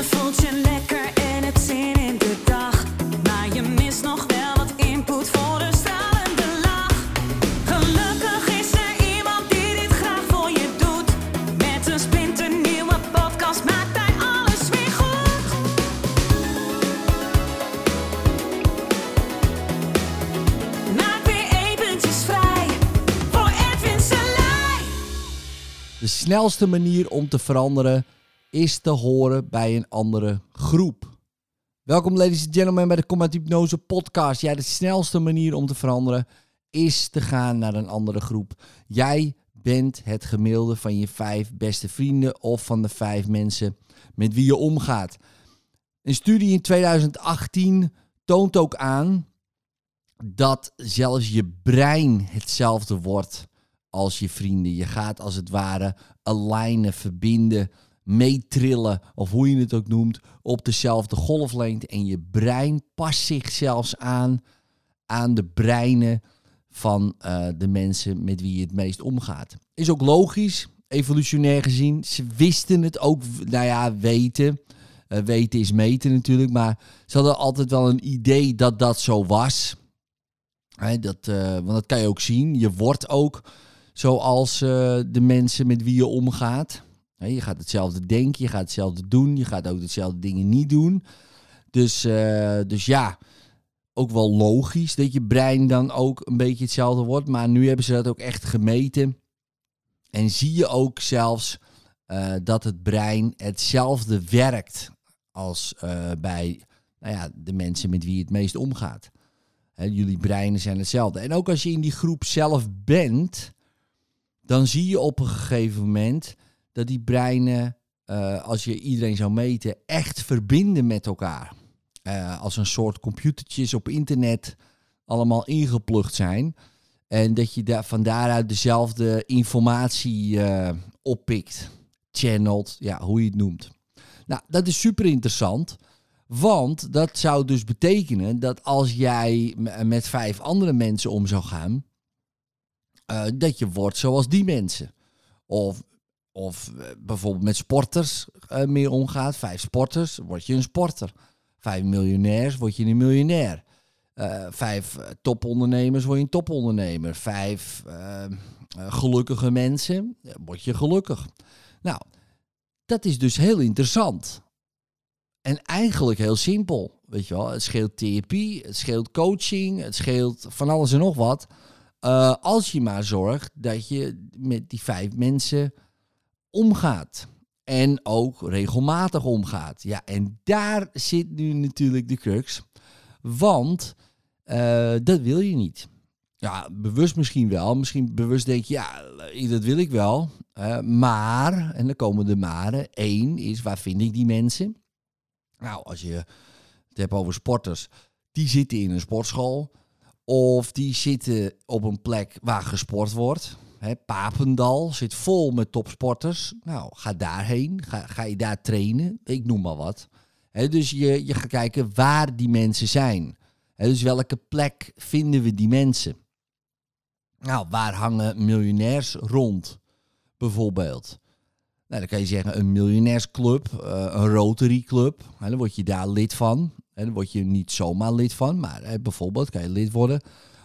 Je voelt je lekker en het zin in de dag. Maar je mist nog wel wat input voor de stralende lach. Gelukkig is er iemand die dit graag voor je doet. Met een splinternieuwe podcast maakt hij alles weer goed. Maak weer eventjes vrij voor Edwin Selij. De snelste manier om te veranderen is te horen bij een andere groep. Welkom ladies and gentlemen bij de Combat Hypnose podcast. Ja, de snelste manier om te veranderen is te gaan naar een andere groep. Jij bent het gemiddelde van je vijf beste vrienden of van de vijf mensen met wie je omgaat. Een studie in 2018 toont ook aan dat zelfs je brein hetzelfde wordt als je vrienden. Je gaat als het ware alignen, verbinden, meetrillen of hoe je het ook noemt, op dezelfde golflengte. En je brein past zich zelfs aan aan de breinen van eh, de mensen met wie je het meest omgaat. Is ook logisch, evolutionair gezien. Ze wisten het ook, nou ja, weten. Eh, weten is meten natuurlijk, maar ze hadden altijd wel een idee dat dat zo was. Dat, eh, want dat kan je ook zien. Je wordt ook zoals de mensen met wie je omgaat. Je gaat hetzelfde denken, je gaat hetzelfde doen, je gaat ook dezelfde dingen niet doen. Dus, eh, dus ja, ook wel logisch dat je brein dan ook een beetje hetzelfde wordt. Maar nu hebben ze dat ook echt gemeten. En zie je ook zelfs eh, dat het brein hetzelfde werkt als eh, bij nou ja, de mensen met wie het meest omgaat. Jullie breinen zijn hetzelfde. En ook als je in die groep zelf bent, dan zie je op een gegeven moment dat die breinen, eh, als je iedereen zou meten, echt verbinden met elkaar. Eh, als een soort computertjes op internet allemaal ingeplucht zijn. En dat je daar, van daaruit dezelfde informatie eh, oppikt, channelt, ja, hoe je het noemt. Nou, dat is super interessant. Want dat zou dus betekenen dat als jij met vijf andere mensen om zou gaan, dat je wordt zoals die mensen. Of, of eh, bijvoorbeeld met sporters eh, meer omgaat. Vijf sporters, word je een sporter. Vijf miljonairs, word je een miljonair. Eh, vijf topondernemers, word je een topondernemer. Vijf gelukkige mensen, word je gelukkig. Nou, dat is dus heel interessant. En eigenlijk heel simpel. Weet je wel, het scheelt therapie, het scheelt coaching, het scheelt van alles en nog wat. Als je maar zorgt dat je met die vijf mensen omgaat. En ook regelmatig omgaat. Ja, en daar zit nu natuurlijk de crux. Want eh, dat wil je niet. Ja, bewust misschien wel. Misschien bewust denk je, ja, eh, dat wil ik wel. Eh, maar, en dan komen de maren. Eén is, waar vind ik die mensen? Nou, als je het hebt over sporters, die zitten in een sportschool. Of die zitten op een plek waar gesport wordt. Papendal zit vol met topsporters. Nou, ga daarheen. Ga, ga je daar trainen. Ik noem maar wat. Dus je, je gaat kijken waar die mensen zijn. Dus welke plek vinden we die mensen? Nou, waar hangen miljonairs rond? Bijvoorbeeld. Nou, dan kan je zeggen een miljonairsclub, eh, een Rotary Club. Dan word je daar lid van. Dan word je niet zomaar lid van, maar bijvoorbeeld kan je lid worden.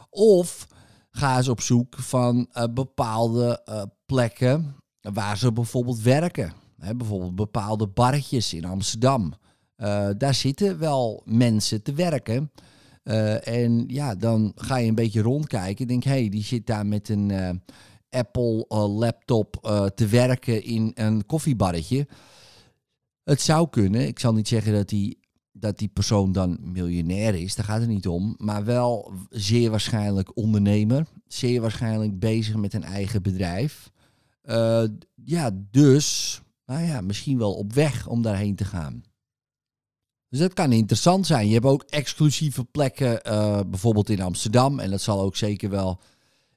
Of ga eens op zoek van eh, bepaalde eh, plekken waar ze bijvoorbeeld werken. Bijvoorbeeld bepaalde barretjes in Amsterdam. Eh, daar zitten wel mensen te werken. En ja, dan ga je een beetje rondkijken. Denk, hé, hey, die zit daar met een Apple laptop te werken in een koffiebarretje. Het zou kunnen. Ik zal niet zeggen dat die, dat die persoon dan miljonair is. Daar gaat het niet om. Maar wel zeer waarschijnlijk ondernemer. Zeer waarschijnlijk bezig met een eigen bedrijf. Eh, ja, dus, nou ja, misschien wel op weg om daarheen te gaan. Dus dat kan interessant zijn. Je hebt ook exclusieve plekken, eh, bijvoorbeeld in Amsterdam. En dat zal ook zeker wel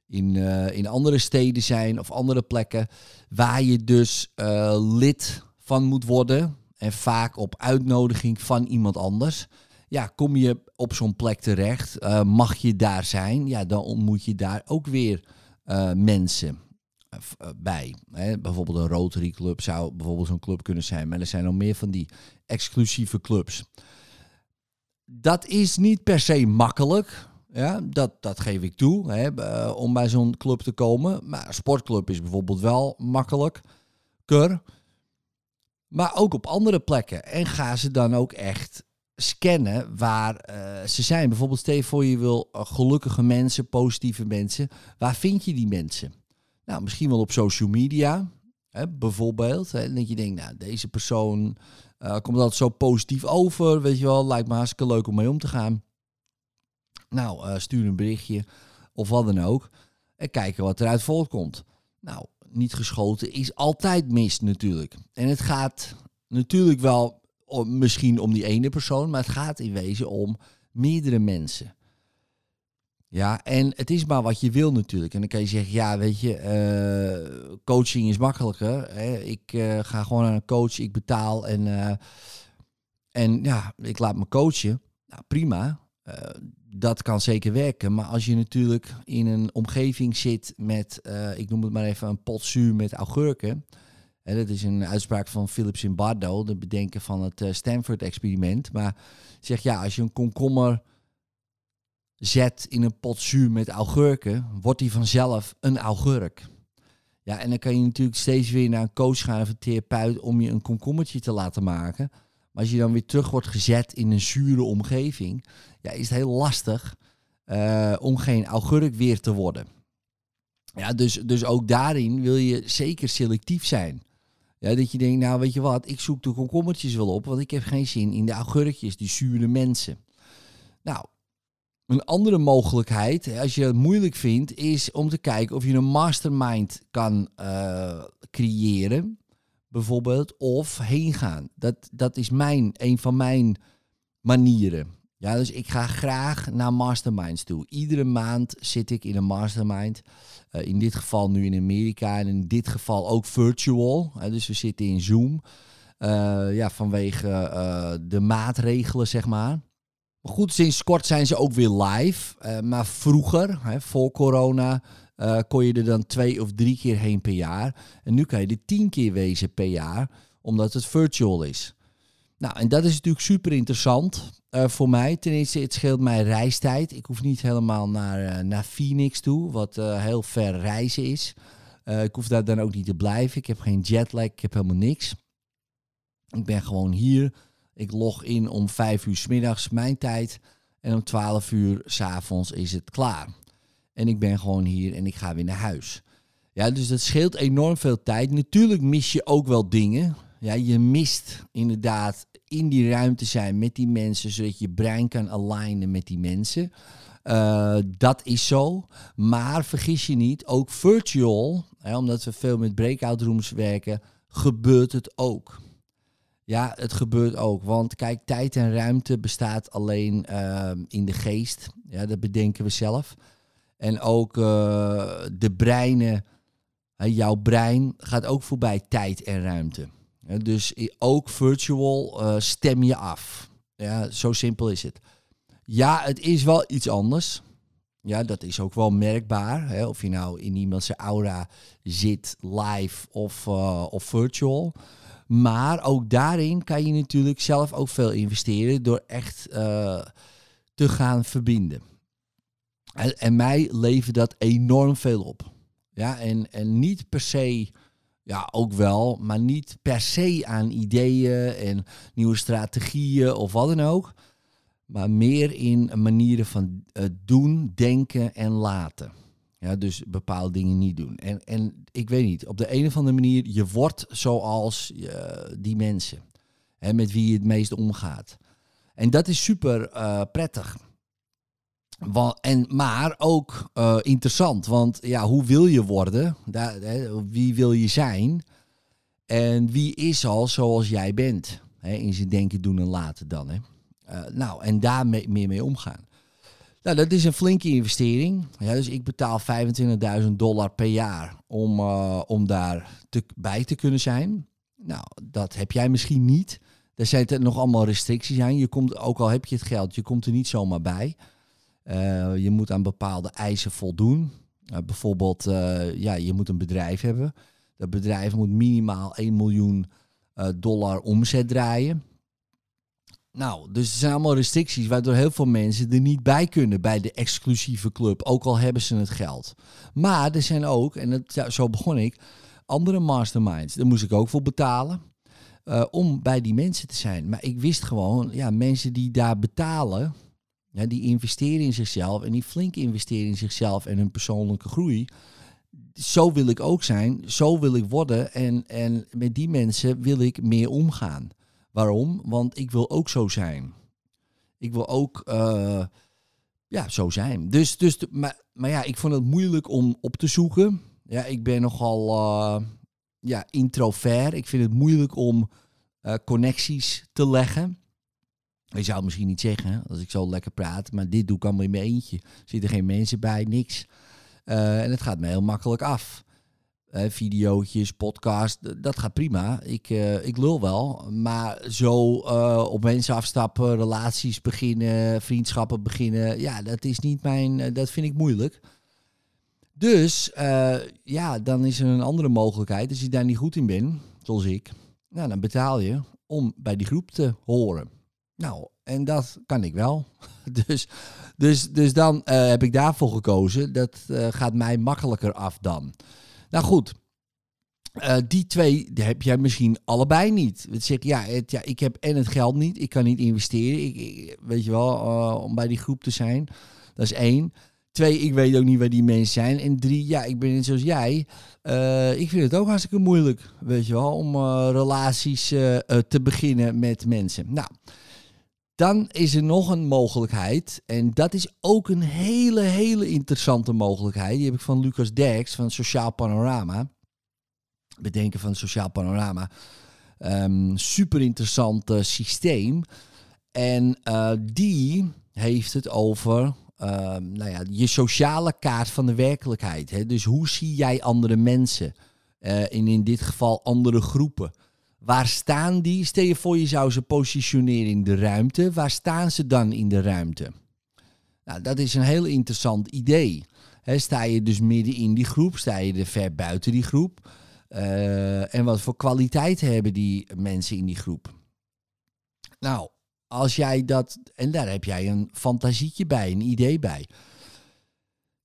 in, eh, in andere steden zijn of andere plekken. Waar je dus lid van moet worden. En vaak op uitnodiging van iemand anders. Ja, kom je op zo'n plek terecht, eh, mag je daar zijn. Ja, dan ontmoet je daar ook weer eh, mensen. eh, bij. Hè? Bijvoorbeeld een Rotary Club zou bijvoorbeeld zo'n club kunnen zijn. Maar er zijn nog meer van die exclusieve clubs. Dat is niet per se makkelijk. Ja, dat, dat geef ik toe, hè, om bij zo'n club te komen. Maar een sportclub is bijvoorbeeld wel makkelijker. Maar ook op andere plekken. En ga ze dan ook echt scannen waar eh, ze zijn. Bijvoorbeeld, stel voor je wil eh, gelukkige mensen, positieve mensen. Waar vind je die mensen? Nou, misschien wel op social media, hè, bijvoorbeeld. Hè, dat je denkt, nou, deze persoon eh, komt altijd zo positief over. Weet je wel, lijkt me hartstikke leuk om mee om te gaan. Nou, stuur een berichtje of wat dan ook. En kijken wat eruit voortkomt. Nou, niet geschoten is altijd mis natuurlijk. En het gaat natuurlijk wel om, misschien om die ene persoon, maar het gaat in wezen om meerdere mensen. Ja, en het is maar wat je wil natuurlijk. En dan kan je zeggen, ja, weet je, eh, coaching is makkelijker. Hè? Ik eh, ga gewoon naar een coach, ik betaal en, eh, en ja, ik laat me coachen. Nou, prima. Dat kan zeker werken. Maar als je natuurlijk in een omgeving zit met, eh, ik noem het maar even een pot zuur met augurken. Hè, dat is een uitspraak van Philip Zimbardo, de bedenker van het eh, Stanford-experiment. Maar zeg ja, als je een komkommer zet in een pot zuur met augurken, wordt die vanzelf een augurk. Ja, en dan kan je natuurlijk steeds weer naar een coach gaan of een therapeut om je een komkommertje te laten maken. Als je dan weer terug wordt gezet in een zure omgeving, ja, is het heel lastig eh, om geen augurk weer te worden. Ja, dus, dus ook daarin wil je zeker selectief zijn. Ja, dat je denkt, nou weet je wat, ik zoek de komkommertjes wel op, want ik heb geen zin in de augurkjes, die zure mensen. Nou, een andere mogelijkheid, als je het moeilijk vindt, is om te kijken of je een mastermind kan eh, creëren, bijvoorbeeld, of heen gaan. Dat, dat is mijn, een van mijn manieren. Ja, dus ik ga graag naar masterminds toe. Iedere maand zit ik in een mastermind. Eh, in dit geval nu in Amerika en in dit geval ook virtual. Dus we zitten in Zoom. Eh, ja, vanwege eh, de maatregelen, zeg maar. Maar goed, sinds kort zijn ze ook weer live. Maar vroeger, hè, voor corona, eh, kon je er dan twee of drie keer heen per jaar. En nu kan je er tien keer wezen per jaar, omdat het virtual is. Nou, en dat is natuurlijk super interessant eh, voor mij. Ten eerste, het scheelt mij reistijd. Ik hoef niet helemaal naar, eh, naar Phoenix toe, wat heel ver reizen is. Ik hoef daar dan ook niet te blijven. Ik heb geen jetlag, ik heb helemaal niks. Ik ben gewoon hier. Ik log in om vijf uur 's middags mijn tijd. En om 12 uur 's avonds is het klaar. En ik ben gewoon hier en ik ga weer naar huis. Ja, dus dat scheelt enorm veel tijd. Natuurlijk mis je ook wel dingen. Ja, je mist inderdaad in die ruimte zijn met die mensen, zodat je brein kan alignen met die mensen. Uh, dat is zo. Maar vergis je niet, ook virtual, hè, omdat we veel met breakout rooms werken, gebeurt het ook. Ja, het gebeurt ook. Want kijk, tijd en ruimte bestaat alleen uh, in de geest. Ja, dat bedenken we zelf. En ook uh, de breinen, jouw brein gaat ook voorbij tijd en ruimte. Dus ook virtual uh, stem je af. Ja, zo simpel is het. Ja, het is wel iets anders. Ja, dat is ook wel merkbaar. Hè? Of je nou in iemand zijn aura zit, live of, uh, of virtual. Maar ook daarin kan je natuurlijk zelf ook veel investeren door echt te gaan verbinden. En, mij levert dat enorm veel op. Ja, en, en niet per se, ja, ook wel, maar niet per se aan ideeën en nieuwe strategieën of wat dan ook. Maar meer in manieren van uh, doen, denken en laten. Ja, dus bepaalde dingen niet doen. En, en ik weet niet, op de een of andere manier, je wordt zoals uh, die mensen. Hè, met wie je het meest omgaat. En dat is super uh, prettig. En, maar ook uh, interessant, want ja, hoe wil je worden? Daar, hè, wie wil je zijn? En wie is al zoals jij bent? Hè, in zijn denken, doen en laten dan. Hè? Uh, nou, en daar mee, meer mee omgaan. Nou, dat is een flinke investering. Ja, dus ik betaal 25.000 dollar per jaar om, uh, om daar te, bij te kunnen zijn. Nou, dat heb jij misschien niet. Er zijn er nog allemaal restricties aan. Je komt, ook al heb je het geld, je komt er niet zomaar bij. Uh, je moet aan bepaalde eisen voldoen. Uh, bijvoorbeeld, uh, ja, je moet een bedrijf hebben. Dat bedrijf moet minimaal 1 miljoen dollar omzet draaien. Nou, dus er zijn allemaal restricties waardoor heel veel mensen er niet bij kunnen bij de exclusieve club, ook al hebben ze het geld. Maar er zijn ook, en dat, ja, zo begon ik, andere masterminds. Daar moest ik ook voor betalen. Om bij die mensen te zijn. Maar ik wist gewoon, ja, mensen die daar betalen, die investeren in zichzelf en die flink investeren in zichzelf en hun persoonlijke groei. Zo wil ik ook zijn, zo wil ik worden en, en met die mensen wil ik meer omgaan. Waarom? Want ik wil ook zo zijn. Ik wil ook uh, ja, zo zijn. Dus, dus maar, maar ja, ik vond het moeilijk om op te zoeken. Ja, ik ben nogal uh, ja, introvert. Ik vind het moeilijk om uh, connecties te leggen. Je zou misschien niet zeggen, als ik zo lekker praat, maar dit doe ik allemaal in mijn eentje. Er zitten geen mensen bij, niks. Uh, en het gaat me heel makkelijk af. Uh, videootjes, podcast, dat gaat prima. Ik, uh, ik lul wel. Maar zo op mensen afstappen, relaties beginnen, vriendschappen beginnen. Ja, dat is niet mijn. dat vind ik moeilijk. Dus ja, dan is er een andere mogelijkheid. Als je daar niet goed in bent, zoals ik, nou, dan betaal je om bij die groep te horen. Nou, en dat kan ik wel. dus, dus, dus dan heb ik daarvoor gekozen. Dat gaat mij makkelijker af dan. Nou goed, uh, die twee heb jij misschien allebei niet. Het zeg, ja, ja, ik heb en het geld niet, ik kan niet investeren. Ik, weet je wel, om bij die groep te zijn. Dat is één. Twee, ik weet ook niet waar die mensen zijn. En drie, ja, ik ben net zoals jij. Ik vind het ook hartstikke moeilijk, weet je wel, om relaties te beginnen met mensen. Nou, dan is er nog een mogelijkheid. En dat is ook een hele, hele interessante mogelijkheid. Die heb ik van Lucas Derks van Sociaal Panorama. Bedenken van Sociaal Panorama. Um, super interessant systeem. En uh, die heeft het over uh, nou ja, je sociale kaart van de werkelijkheid. Hè? Dus hoe zie jij andere mensen? en in dit geval andere groepen. Waar staan die? Stel je voor je zou ze positioneren in de ruimte. Waar staan ze dan in de ruimte? Nou, dat is een heel interessant idee. Sta je dus midden in die groep? Sta je er ver buiten die groep? Uh, en wat voor kwaliteiten hebben die mensen in die groep? Nou, als jij dat... En daar heb jij een fantasietje bij, een idee bij.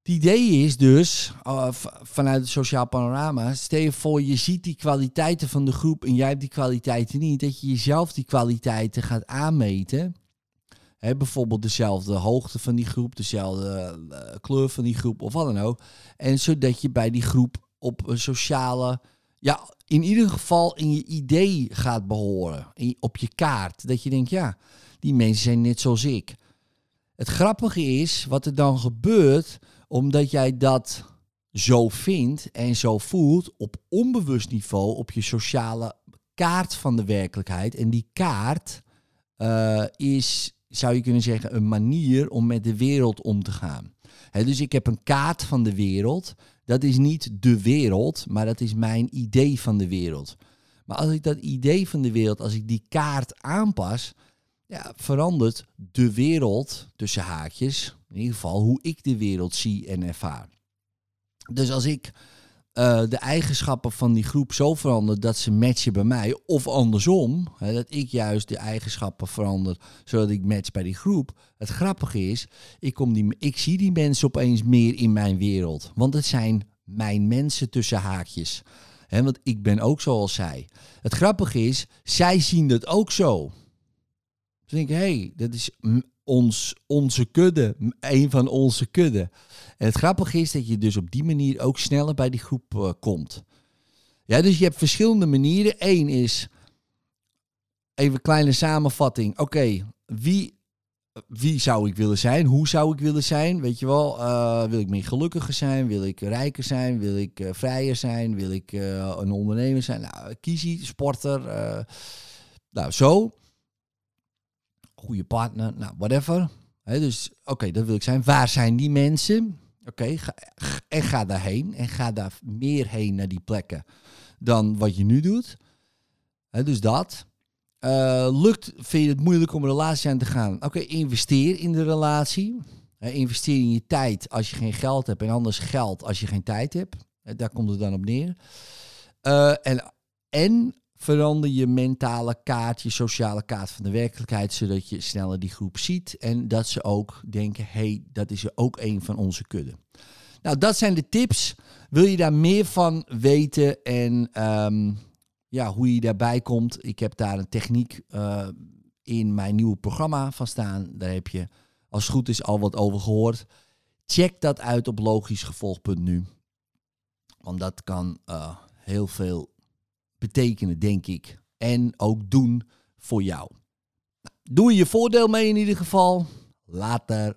Het idee is dus, uh, vanuit het sociaal panorama, stel je voor je ziet die kwaliteiten van de groep en jij hebt die kwaliteiten niet, dat je jezelf die kwaliteiten gaat aanmeten. Bijvoorbeeld dezelfde hoogte van die groep, dezelfde uh, kleur van die groep of wat dan ook. En zodat je bij die groep op een sociale, ja, in ieder geval in je idee gaat behoren, op je kaart. Dat je denkt, ja, die mensen zijn net zoals ik. Het grappige is, wat er dan gebeurt omdat jij dat zo vindt en zo voelt op onbewust niveau op je sociale kaart van de werkelijkheid. En die kaart uh, is, zou je kunnen zeggen, een manier om met de wereld om te gaan. Dus ik heb een kaart van de wereld. Dat is niet de wereld, maar dat is mijn idee van de wereld. Maar als ik dat idee van de wereld, als ik die kaart aanpas, ja, verandert de wereld tussen haakjes in ieder geval hoe ik de wereld zie en ervaar. Dus als ik uh, de eigenschappen van die groep zo verander dat ze matchen bij mij, of andersom, hè, dat ik juist de eigenschappen verander zodat ik match bij die groep. Het grappige is, ik, kom die, ik zie die mensen opeens meer in mijn wereld, want het zijn mijn mensen tussen haakjes. Hè, want ik ben ook zoals zij. Het grappige is, zij zien dat ook zo. Ze denken, hé, hey, dat is ons, onze kudde, een van onze kudde. En het grappige is dat je dus op die manier ook sneller bij die groep uh, komt. Ja, dus je hebt verschillende manieren. Eén is, even een kleine samenvatting. Oké, wie, wie zou ik willen zijn? Hoe zou ik willen zijn? Weet je wel, uh, wil ik meer gelukkiger zijn? Wil ik rijker zijn? Wil ik uh, vrijer zijn? Wil ik een ondernemer zijn? Nou, sporter. nou, zo goede partner, nou, whatever. dus oké, dat wil ik zijn. Waar zijn die mensen? Oké, en ga daarheen. En ga daar meer heen naar die plekken dan wat je nu doet. dus dat. Uh, lukt, vind je het moeilijk om een relatie aan te gaan? Oké, investeer in de relatie. Eh, investeer in je tijd als je geen geld hebt en anders geld als je geen tijd hebt. Eh, daar komt het dan op neer. Eh, en, en verander je mentale kaart, je sociale kaart van de werkelijkheid, zodat je sneller die groep ziet en dat ze ook denken, hey, dat is er ook een van onze kudde. Nou, dat zijn de tips. Wil je daar meer van weten en ehm, ja, hoe je daarbij komt? Ik heb daar een techniek uh, in mijn nieuwe programma van staan. Daar heb je, als het goed is, al wat over gehoord. Check dat uit op logischgevolg.nu. Want dat kan uh, heel veel betekenen, denk ik. En ook doen voor jou. Doe je voordeel mee in ieder geval. Later.